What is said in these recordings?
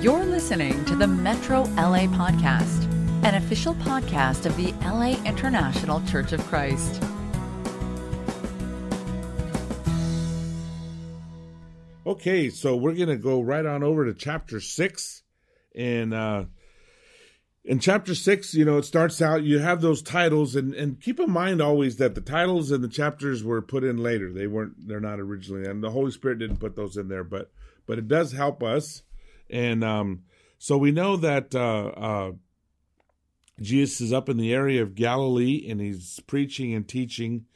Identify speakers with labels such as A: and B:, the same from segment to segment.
A: You're listening to the Metro LA Podcast, an official podcast of the LA International Church of Christ.
B: Okay, so we're going to go right on over to chapter 6. And uh, in chapter 6, you know, it starts out, you have those titles, and, and keep in mind always that the titles and the chapters were put in later. They weren't, they're not originally, and the Holy Spirit didn't put those in there, but but it does help us. And um, so we know that uh, uh, Jesus is up in the area of Galilee and he's preaching and teaching.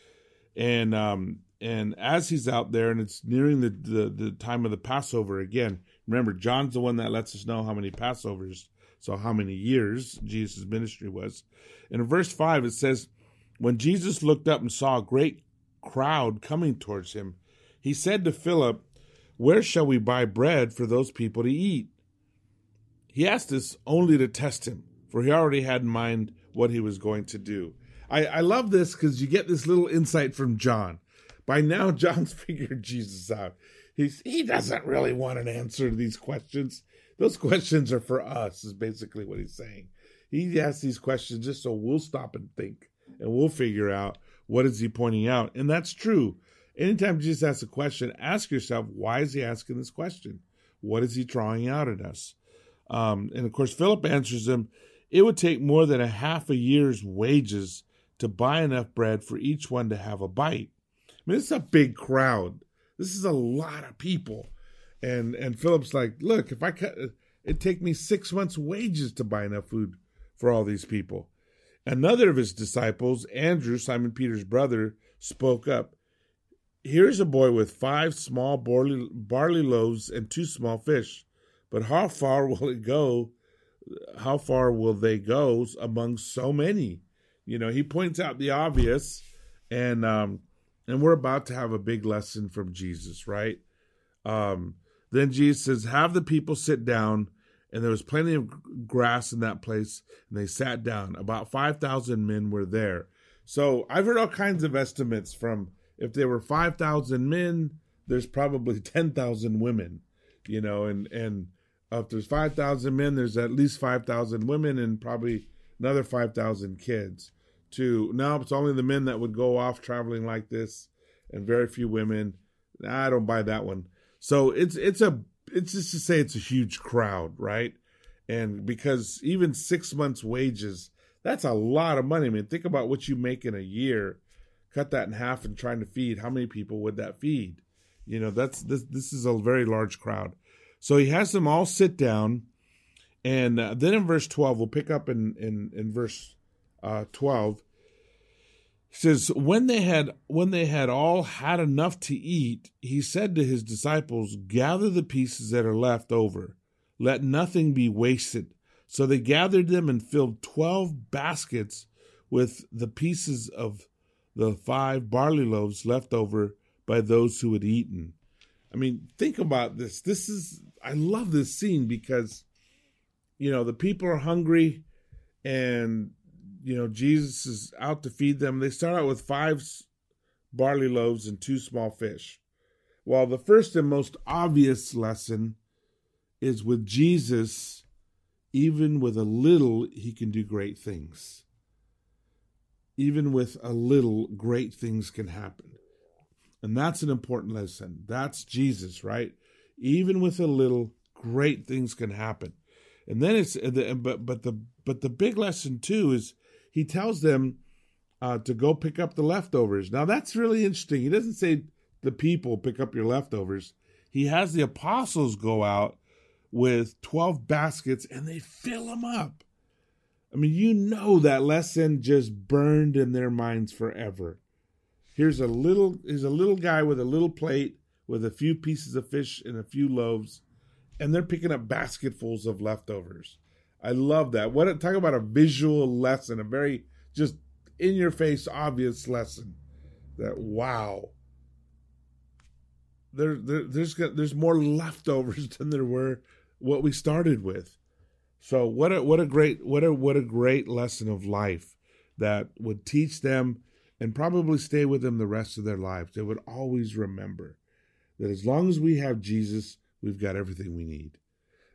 B: And um, and as he's out there and it's nearing the, the, the time of the Passover again, remember, John's the one that lets us know how many Passovers, so how many years Jesus' ministry was. And in verse 5, it says, When Jesus looked up and saw a great crowd coming towards him, he said to Philip, where shall we buy bread for those people to eat? He asked this only to test him, for he already had in mind what he was going to do. I, I love this because you get this little insight from John. By now, John's figured Jesus out. He's, he doesn't really want an answer to these questions. Those questions are for us, is basically what he's saying. He asks these questions just so we'll stop and think and we'll figure out what is he pointing out. And that's true. Anytime Jesus asks a question, ask yourself, why is he asking this question? What is he drawing out at us? Um, and of course, Philip answers him, it would take more than a half a year's wages to buy enough bread for each one to have a bite. I mean, is a big crowd. This is a lot of people. And and Philip's like, look, if I cut it'd take me six months' wages to buy enough food for all these people. Another of his disciples, Andrew, Simon Peter's brother, spoke up. Here's a boy with five small barley, barley loaves and two small fish. But how far will it go? How far will they go among so many? You know, he points out the obvious, and um, and we're about to have a big lesson from Jesus, right? Um, then Jesus says, "Have the people sit down." And there was plenty of grass in that place, and they sat down. About five thousand men were there. So I've heard all kinds of estimates from if there were 5,000 men, there's probably 10,000 women, you know, and, and if there's 5,000 men, there's at least 5,000 women and probably another 5,000 kids. To now, it's only the men that would go off traveling like this and very few women. I don't buy that one. So it's, it's a, it's just to say it's a huge crowd, right? And because even six months' wages, that's a lot of money. I mean, think about what you make in a year cut that in half and trying to feed, how many people would that feed? You know, that's this. This is a very large crowd. So he has them all sit down, and uh, then in verse twelve, we'll pick up in in in verse uh, twelve. He says, "When they had when they had all had enough to eat, he said to his disciples, Gather the pieces that are left over, let nothing be wasted." So they gathered them and filled twelve baskets with the pieces of the five barley loaves left over by those who had eaten. I mean, think about this. This is, I love this scene because, you know, the people are hungry and, you know, Jesus is out to feed them. They start out with five barley loaves and two small fish. Well, the first and most obvious lesson is with Jesus, even with a little, he can do great things even with a little, great things can happen. And that's an important lesson. That's Jesus, right? Even with a little, great things can happen. And then it's but but the but the big lesson too is he tells them uh, to go pick up the leftovers. Now that's really interesting. He doesn't say the people pick up your leftovers. He has the apostles go out with 12 baskets and they fill them up. I mean, you know that lesson just burned in their minds forever. Here's a little here's a little guy with a little plate with a few pieces of fish and a few loaves, and they're picking up basketfuls of leftovers. I love that. What talk about a visual lesson, a very just in your face obvious lesson. That wow. There, there there's there's more leftovers than there were what we started with. So what a what a great what a what a great lesson of life that would teach them and probably stay with them the rest of their lives. They would always remember that as long as we have Jesus, we've got everything we need.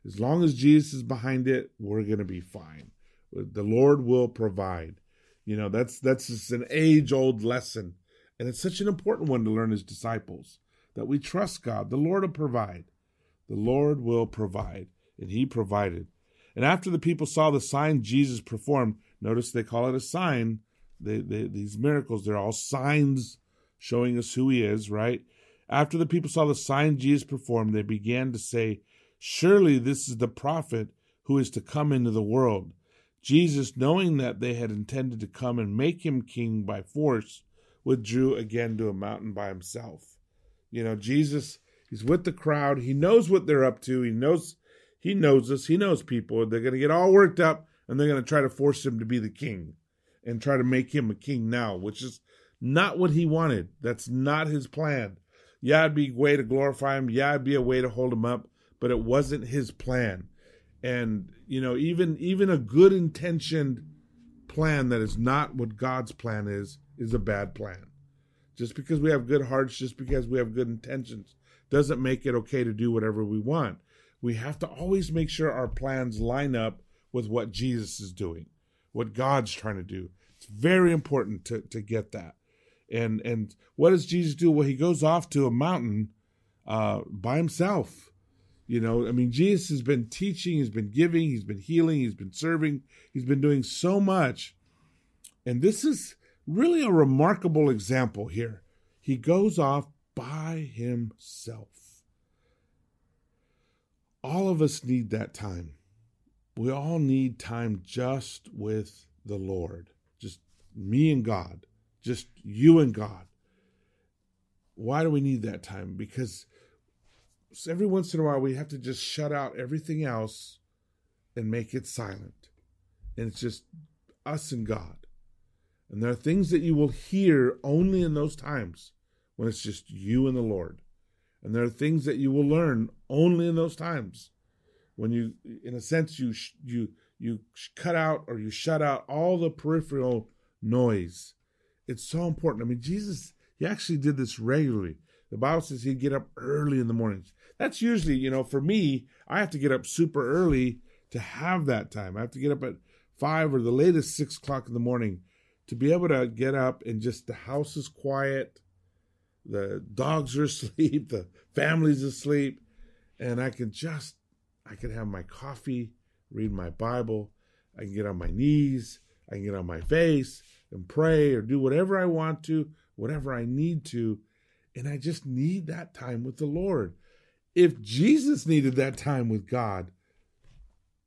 B: As long as Jesus is behind it, we're going to be fine. The Lord will provide. You know, that's that's just an age-old lesson, and it's such an important one to learn as disciples that we trust God. The Lord will provide. The Lord will provide, and He provided. And after the people saw the sign Jesus performed, notice they call it a sign. They, they, these miracles, they're all signs showing us who He is, right? After the people saw the sign Jesus performed, they began to say, Surely this is the prophet who is to come into the world. Jesus, knowing that they had intended to come and make him king by force, withdrew again to a mountain by himself. You know, Jesus, he's with the crowd. He knows what they're up to. He knows he knows this. He knows people. They're going to get all worked up and they're going to try to force him to be the king and try to make him a king now, which is not what he wanted. That's not his plan. Yeah, it'd be a way to glorify him. Yeah, it'd be a way to hold him up, but it wasn't his plan. And you know, even even a good intentioned plan that is not what God's plan is is a bad plan. Just because we have good hearts, just because we have good intentions, doesn't make it okay to do whatever we want. We have to always make sure our plans line up with what Jesus is doing, what God's trying to do. It's very important to, to get that. And and what does Jesus do? Well, he goes off to a mountain uh, by himself. You know, I mean, Jesus has been teaching, he's been giving, he's been healing, he's been serving, he's been doing so much. And this is really a remarkable example here. He goes off by himself. All of us need that time. We all need time just with the Lord, just me and God just you and God. Why do we need that time? Because every once in a while we have to just shut out everything else and make it silent. And it's just us and God. And there are things that you will hear only in those times when it's just you and the Lord. And there are things that you will learn only in those times when you, in a sense, you you you cut out or you shut out all the peripheral noise it's so important. I mean, Jesus, he actually did this regularly. The Bible says he'd get up early in the mornings. That's usually, you know, for me, I have to get up super early to have that time. I have to get up at five or the latest six o'clock in the morning to be able to get up and just the house is quiet, the dogs are asleep, the family's asleep, and I can just, I can have my coffee, read my Bible, I can get on my knees, I can get on my face, and pray or do whatever I want to, whatever I need to. And I just need that time with the Lord. If Jesus needed that time with God,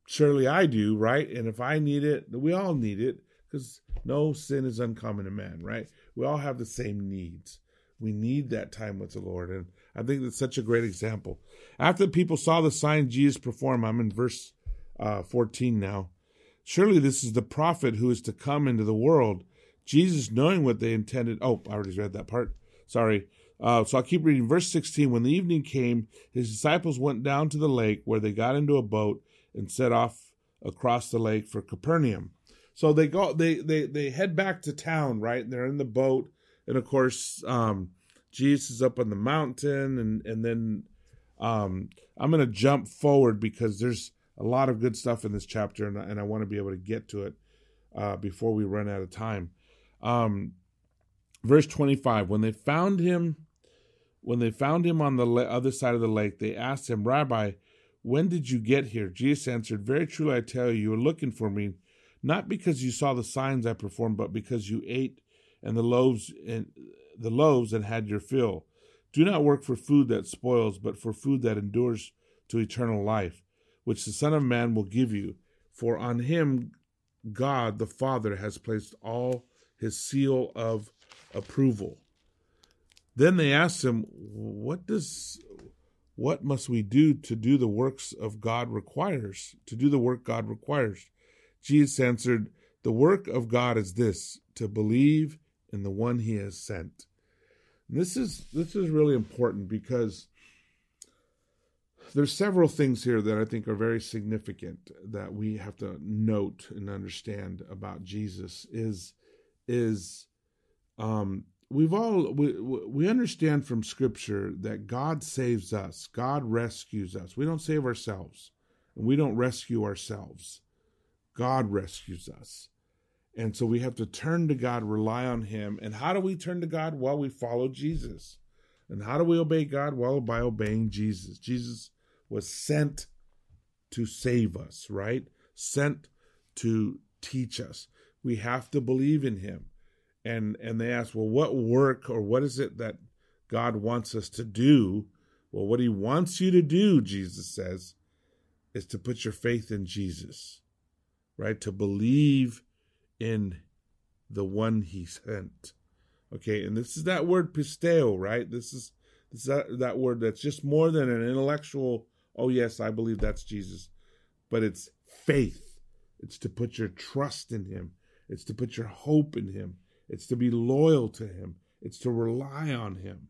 B: surely I do, right? And if I need it, we all need it because no sin is uncommon to man, right? We all have the same needs. We need that time with the Lord. And I think that's such a great example. After the people saw the sign Jesus perform, I'm in verse uh, 14 now. Surely this is the prophet who is to come into the world. Jesus, knowing what they intended. Oh, I already read that part. Sorry. Uh, so I'll keep reading. Verse 16 When the evening came, his disciples went down to the lake where they got into a boat and set off across the lake for Capernaum. So they go, they, they, they head back to town, right? They're in the boat. And of course, um, Jesus is up on the mountain. And, and then um, I'm going to jump forward because there's a lot of good stuff in this chapter and, and I want to be able to get to it uh, before we run out of time. Um, verse 25 when they found him when they found him on the other side of the lake they asked him rabbi when did you get here jesus answered very truly i tell you you are looking for me not because you saw the signs i performed but because you ate and the loaves and the loaves and had your fill do not work for food that spoils but for food that endures to eternal life which the son of man will give you for on him god the father has placed all his seal of approval. Then they asked him, What does what must we do to do the works of God requires? To do the work God requires. Jesus answered, The work of God is this, to believe in the one he has sent. And this is this is really important because there's several things here that I think are very significant that we have to note and understand about Jesus is is um, we've all we we understand from scripture that God saves us, God rescues us. We don't save ourselves. and we don't rescue ourselves. God rescues us. And so we have to turn to God, rely on Him. And how do we turn to God? Well, we follow Jesus. And how do we obey God? Well, by obeying Jesus. Jesus was sent to save us, right? Sent to teach us. We have to believe in Him. And and they ask, well, what work or what is it that God wants us to do? Well, what He wants you to do, Jesus says, is to put your faith in Jesus, right? To believe in the one he sent. Okay, and this is that word pisteo, right? This is this is that, that word that's just more than an intellectual, oh yes, I believe that's Jesus. But it's faith. It's to put your trust in him. It's to put your hope in him. It's to be loyal to him. It's to rely on him.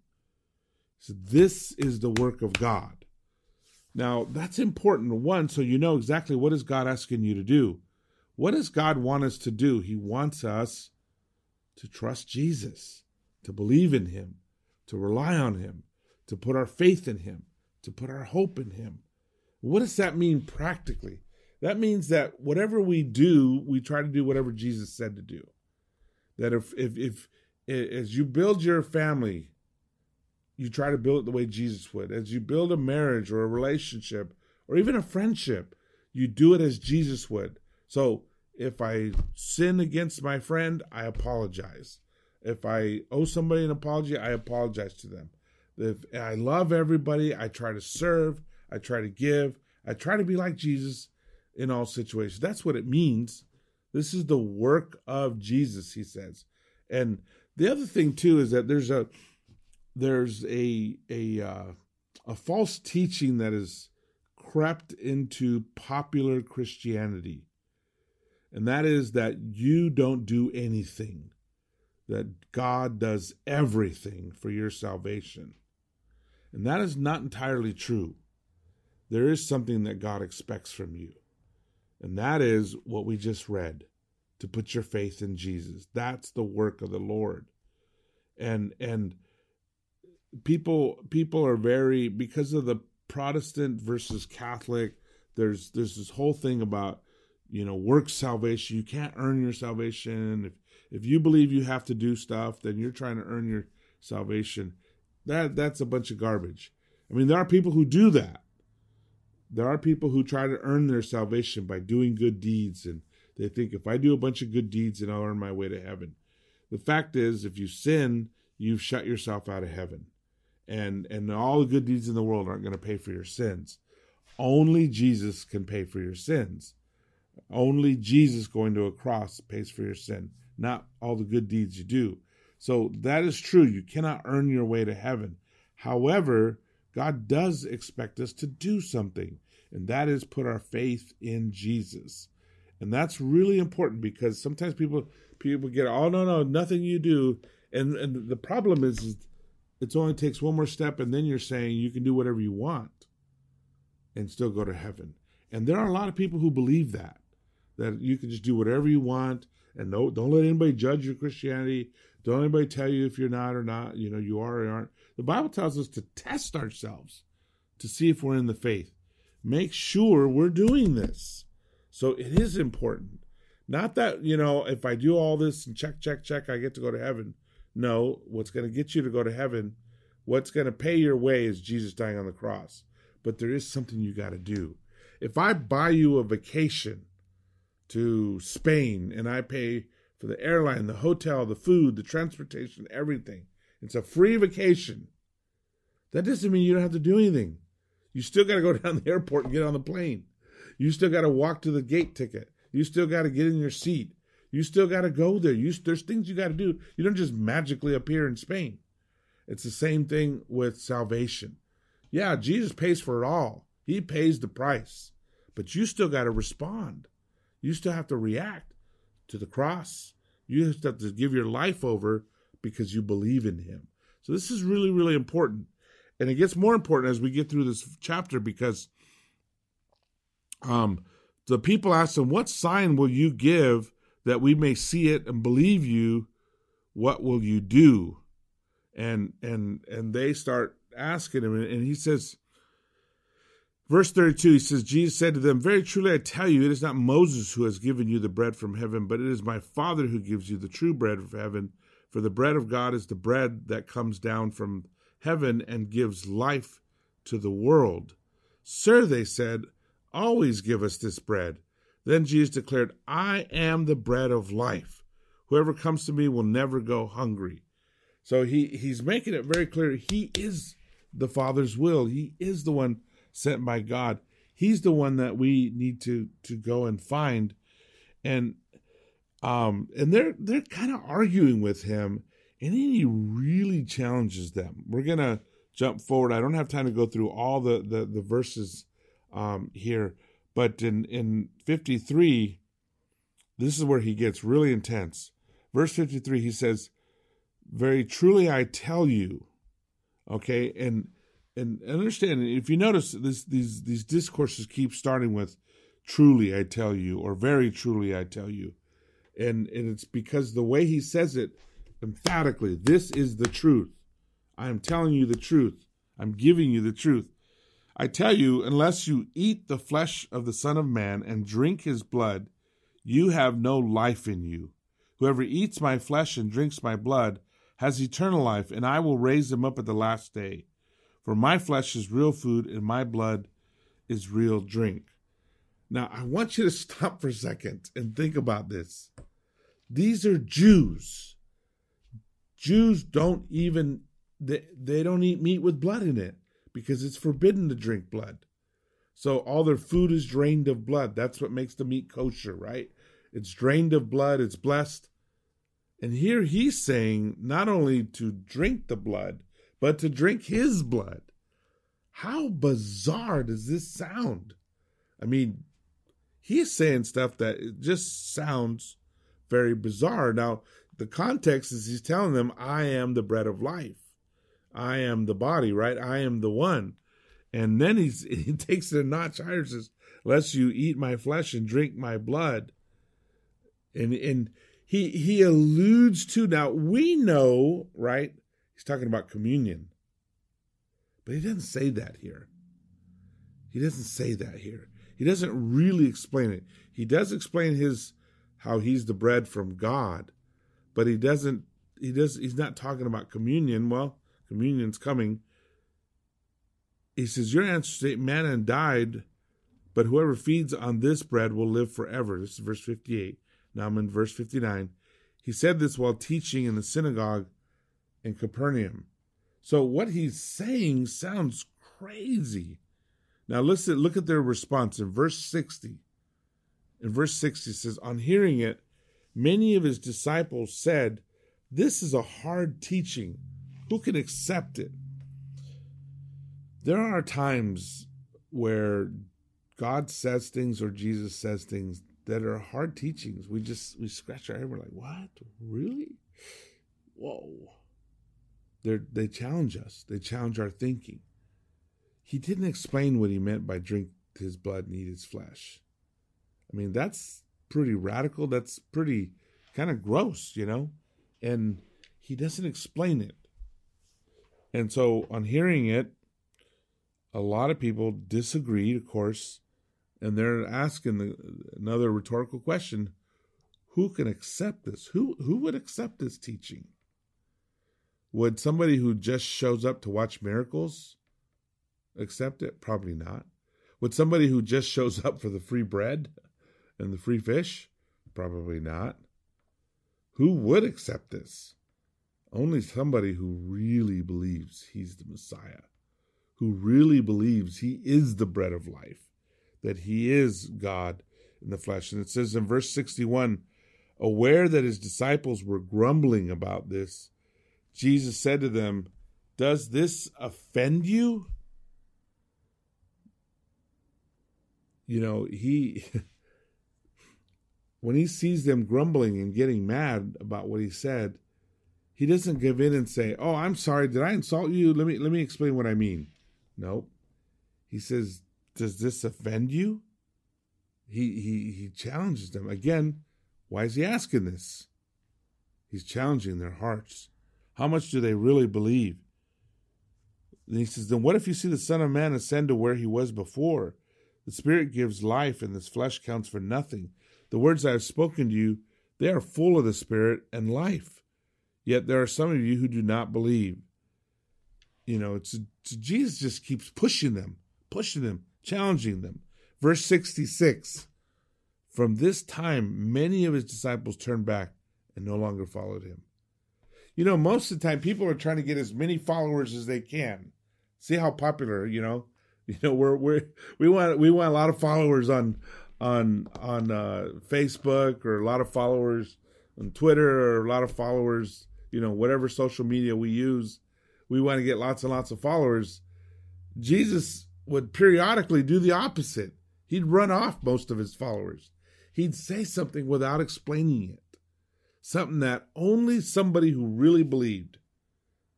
B: So this is the work of God. Now, that's important one so you know exactly what is God asking you to do. What does God want us to do? He wants us to trust Jesus, to believe in Him, to rely on Him, to put our faith in Him, to put our hope in Him. What does that mean practically? That means that whatever we do, we try to do whatever Jesus said to do. That if if if as you build your family, you try to build it the way Jesus would. As you build a marriage or a relationship or even a friendship, you do it as Jesus would. So if I sin against my friend, I apologize. If I owe somebody an apology, I apologize to them. If I love everybody, I try to serve, I try to give, I try to be like Jesus in all situations. That's what it means. This is the work of Jesus, he says. And the other thing too is that there's a there's a a uh, a false teaching that has crept into popular Christianity and that is that you don't do anything, that God does everything for your salvation. And that is not entirely true. There is something that God expects from you, and that is what we just read to put your faith in Jesus. That's the work of the Lord. And and people people are very because of the Protestant versus Catholic there's there's this whole thing about you know, work salvation. You can't earn your salvation. If if you believe you have to do stuff, then you're trying to earn your salvation. That that's a bunch of garbage. I mean, there are people who do that. There are people who try to earn their salvation by doing good deeds and they think if I do a bunch of good deeds then I'll earn my way to heaven. The fact is if you sin, you've shut yourself out of heaven. And and all the good deeds in the world aren't going to pay for your sins. Only Jesus can pay for your sins. Only Jesus going to a cross pays for your sin, not all the good deeds you do. So that is true. You cannot earn your way to heaven. However, God does expect us to do something, and that is put our faith in Jesus. And that's really important because sometimes people people get, oh no, no, nothing you do. And and the problem is, is it only takes one more step and then you're saying you can do whatever you want and still go to heaven. And there are a lot of people who believe that that you can just do whatever you want and no don't let anybody judge your Christianity. Don't let anybody tell you if you're not or not, you know, you are or aren't. The Bible tells us to test ourselves to see if we're in the faith. Make sure we're doing this. So it is important. Not that, you know, if I do all this and check, check, check, I get to go to heaven. No, what's going to get you to go to heaven, what's going to pay your way is Jesus dying on the cross. But there is something you got to do. If I buy you a vacation to Spain and I pay for the airline, the hotel, the food, the transportation, everything. It's a free vacation. That doesn't mean you don't have to do anything. You still got to go down the airport and get on the plane. You still got to walk to the gate ticket. You still got to get in your seat. You still got to go there. You, there's things you got to do. You don't just magically appear in Spain. It's the same thing with salvation. Yeah, Jesus pays for it all. He pays the price. But you still got to respond. You still have to react to the cross. You have to give your life over because you believe in him. So this is really, really important. And it gets more important as we get through this chapter because um, the people ask him, What sign will you give that we may see it and believe you? What will you do? And and and they start asking him, and he says, Verse 32, he says, Jesus said to them, Very truly I tell you, it is not Moses who has given you the bread from heaven, but it is my Father who gives you the true bread from heaven. For the bread of God is the bread that comes down from heaven and gives life to the world. Sir, they said, always give us this bread. Then Jesus declared, I am the bread of life. Whoever comes to me will never go hungry. So he, he's making it very clear he is the Father's will. He is the one sent by God. He's the one that we need to to go and find. And um and they're they're kind of arguing with him and he really challenges them. We're gonna jump forward. I don't have time to go through all the the, the verses um here, but in in 53 this is where he gets really intense. Verse 53 he says, "Very truly I tell you." Okay? And and understand if you notice this these these discourses keep starting with truly I tell you or very truly I tell you. And and it's because the way he says it emphatically, this is the truth. I am telling you the truth. I'm giving you the truth. I tell you, unless you eat the flesh of the Son of Man and drink his blood, you have no life in you. Whoever eats my flesh and drinks my blood has eternal life, and I will raise him up at the last day. For my flesh is real food, and my blood is real drink. Now, I want you to stop for a second and think about this. These are Jews. Jews don't even they, they don't eat meat with blood in it because it's forbidden to drink blood. So all their food is drained of blood. That's what makes the meat kosher, right? It's drained of blood, it's blessed. And here he's saying not only to drink the blood, but to drink his blood. How bizarre does this sound? I mean, he's saying stuff that just sounds very bizarre. Now, the context is he's telling them, I am the bread of life. I am the body, right? I am the one. And then he's he takes it a notch higher, says, Lest you eat my flesh and drink my blood. And and he he alludes to now we know, right? He's talking about communion. But he doesn't say that here. He doesn't say that here. He doesn't really explain it. He does explain his how he's the bread from God, but he doesn't he does he's not talking about communion. Well, communion's coming. He says, Your ancestors ate manna and died, but whoever feeds on this bread will live forever. This is verse 58. Now I'm in verse 59. He said this while teaching in the synagogue in Capernaum. So what he's saying sounds crazy. Now listen, look at their response in verse 60. In verse 60 says, On hearing it, many of his disciples said, This is a hard teaching. Who can accept it? There are times where God says things or Jesus says things that are hard teachings. We just we scratch our head. We're like, what? Really? Whoa. They they challenge us. They challenge our thinking. He didn't explain what he meant by drink his blood and eat his flesh. I mean, that's pretty radical. That's pretty kind of gross, you know? And he doesn't explain it. And so on hearing it, a lot of people disagreed, of course, and they're asking the, another rhetorical question who can accept this? Who who would accept this teaching? Would somebody who just shows up to watch miracles accept it? Probably not. Would somebody who just shows up for the free bread and the free fish? Probably not. Who would accept this? Only somebody who really believes he's the Messiah, who really believes he is the bread of life, that he is God in the flesh. And it says in verse 61 aware that his disciples were grumbling about this, Jesus said to them, Does this offend you? You know, he, when he sees them grumbling and getting mad about what he said, he doesn't give in and say, "Oh, I'm sorry. Did I insult you? Let me let me explain what I mean." Nope. He says, "Does this offend you?" He he he challenges them again. Why is he asking this? He's challenging their hearts. How much do they really believe? And he says, Then what if you see the Son of Man ascend to where he was before? The Spirit gives life, and this flesh counts for nothing. The words I have spoken to you, they are full of the Spirit and life. Yet there are some of you who do not believe. You know, it's, it's Jesus just keeps pushing them, pushing them, challenging them. Verse 66 From this time, many of his disciples turned back and no longer followed him. You know, most of the time, people are trying to get as many followers as they can. See how popular, you know. You know, we're we we want we want a lot of followers on on on uh, Facebook or a lot of followers on Twitter or a lot of followers, you know, whatever social media we use. We want to get lots and lots of followers. Jesus would periodically do the opposite. He'd run off most of his followers. He'd say something without explaining it. Something that only somebody who really believed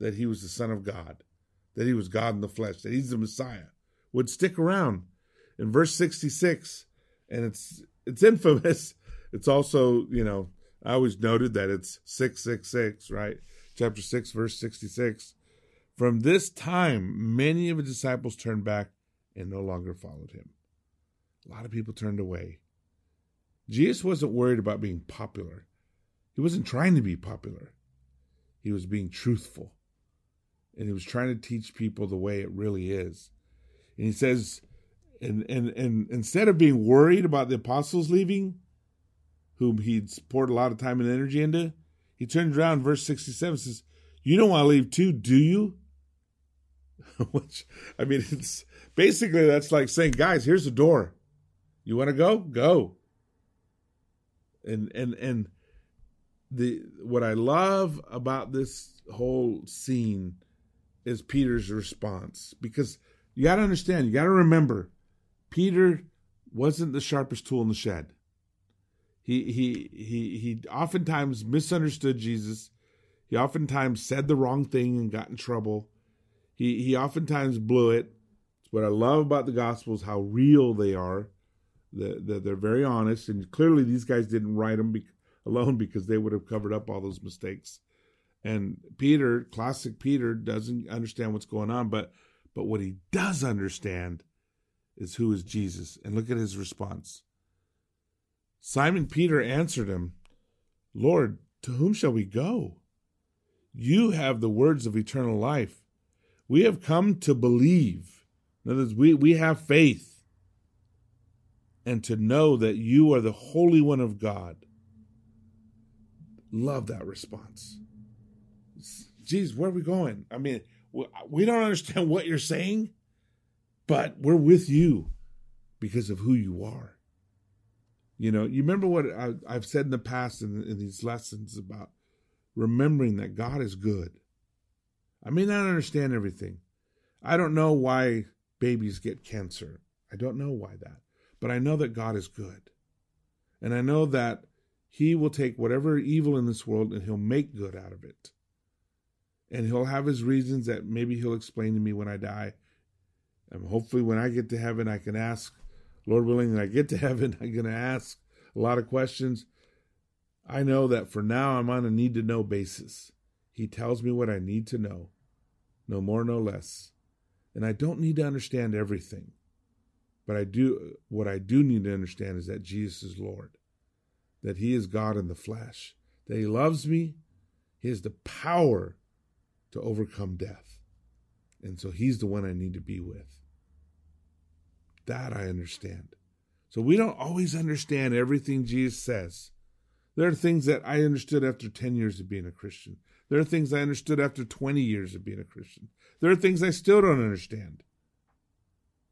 B: that he was the Son of God, that he was God in the flesh, that he's the Messiah, would stick around. In verse 66, and it's it's infamous. It's also, you know, I always noted that it's 666, right? Chapter 6, verse 66. From this time, many of his disciples turned back and no longer followed him. A lot of people turned away. Jesus wasn't worried about being popular. He wasn't trying to be popular. He was being truthful. And he was trying to teach people the way it really is. And he says, and, and, and instead of being worried about the apostles leaving, whom he'd poured a lot of time and energy into, he turns around, verse 67 says, You don't want to leave too, do you? Which, I mean, it's basically that's like saying, Guys, here's the door. You want to go? Go. And, and, and, the what I love about this whole scene is Peter's response because you got to understand, you got to remember, Peter wasn't the sharpest tool in the shed. He he he he oftentimes misunderstood Jesus. He oftentimes said the wrong thing and got in trouble. He he oftentimes blew it. What I love about the Gospels, how real they are. That they're very honest, and clearly these guys didn't write them alone because they would have covered up all those mistakes. And Peter, classic Peter, doesn't understand what's going on, but but what he does understand is who is Jesus. And look at his response. Simon Peter answered him, Lord, to whom shall we go? You have the words of eternal life. We have come to believe. In other words, we, we have faith and to know that you are the Holy One of God. Love that response. Geez, where are we going? I mean, we don't understand what you're saying, but we're with you because of who you are. You know, you remember what I, have said in the past in, in these lessons about remembering that God is good. I may not understand everything. I don't know why babies get cancer. I don't know why that. But I know that God is good. And I know that he will take whatever evil in this world and he'll make good out of it. And he'll have his reasons that maybe he'll explain to me when I die. And hopefully, when I get to heaven, I can ask, Lord willing, when I get to heaven, I'm going to ask a lot of questions. I know that for now, I'm on a need to know basis. He tells me what I need to know, no more, no less. And I don't need to understand everything. But I do, what I do need to understand is that Jesus is Lord that he is God in the flesh, that he loves me, he has the power to overcome death. And so he's the one I need to be with. That I understand. So we don't always understand everything Jesus says. There are things that I understood after 10 years of being a Christian. There are things I understood after 20 years of being a Christian. There are things I still don't understand.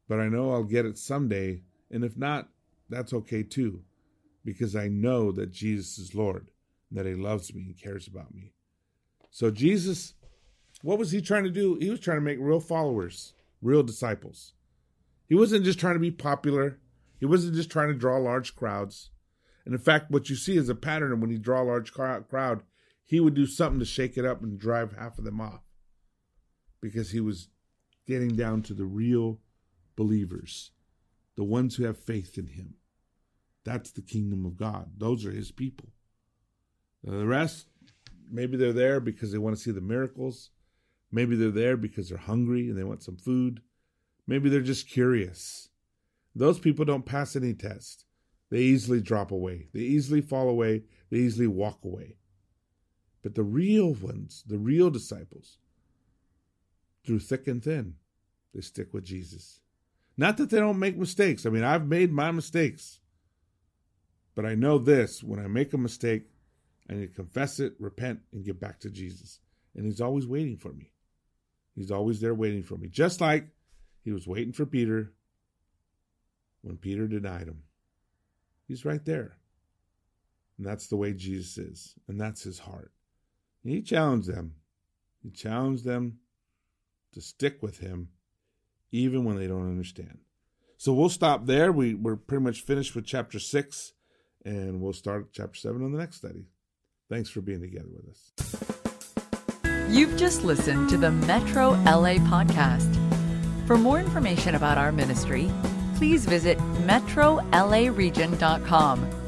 B: But I know I'll get it someday. And if not, that's okay too because I know that Jesus is Lord, that He loves me and cares about me. So, Jesus, what was He trying to do? He was trying to make real followers, real disciples. He wasn't just trying to be popular, He wasn't just trying to draw large crowds. And in fact, what you see is a pattern when He draw a large crowd, He would do something to shake it up and drive half of them off because He was getting down to the real believers, the ones who have faith in Him. That's the kingdom of God. Those are his people. Now, the rest, maybe they're there because they want to see the miracles. Maybe they're there because they're hungry and they want some food. Maybe they're just curious. Those people don't pass any test. They easily drop away. They easily fall away. They easily walk away. But the real ones, the real disciples, through thick and thin, they stick with Jesus. Not that they don't make mistakes. I mean, I've made my mistakes. But I know this when I make a mistake, I need to confess it, repent, and get back to Jesus. And He's always waiting for me. He's always there waiting for me. Just like He was waiting for Peter when Peter denied Him. He's right there. And that's the way Jesus is. And that's His heart. And he challenged them. He challenged them to stick with Him even when they don't understand. So we'll stop there. We, we're pretty much finished with chapter 6 and we'll start chapter 7 on the next study. Thanks for being together with us.
A: You've just listened to the Metro LA podcast. For more information about our ministry, please visit metrolaregion.com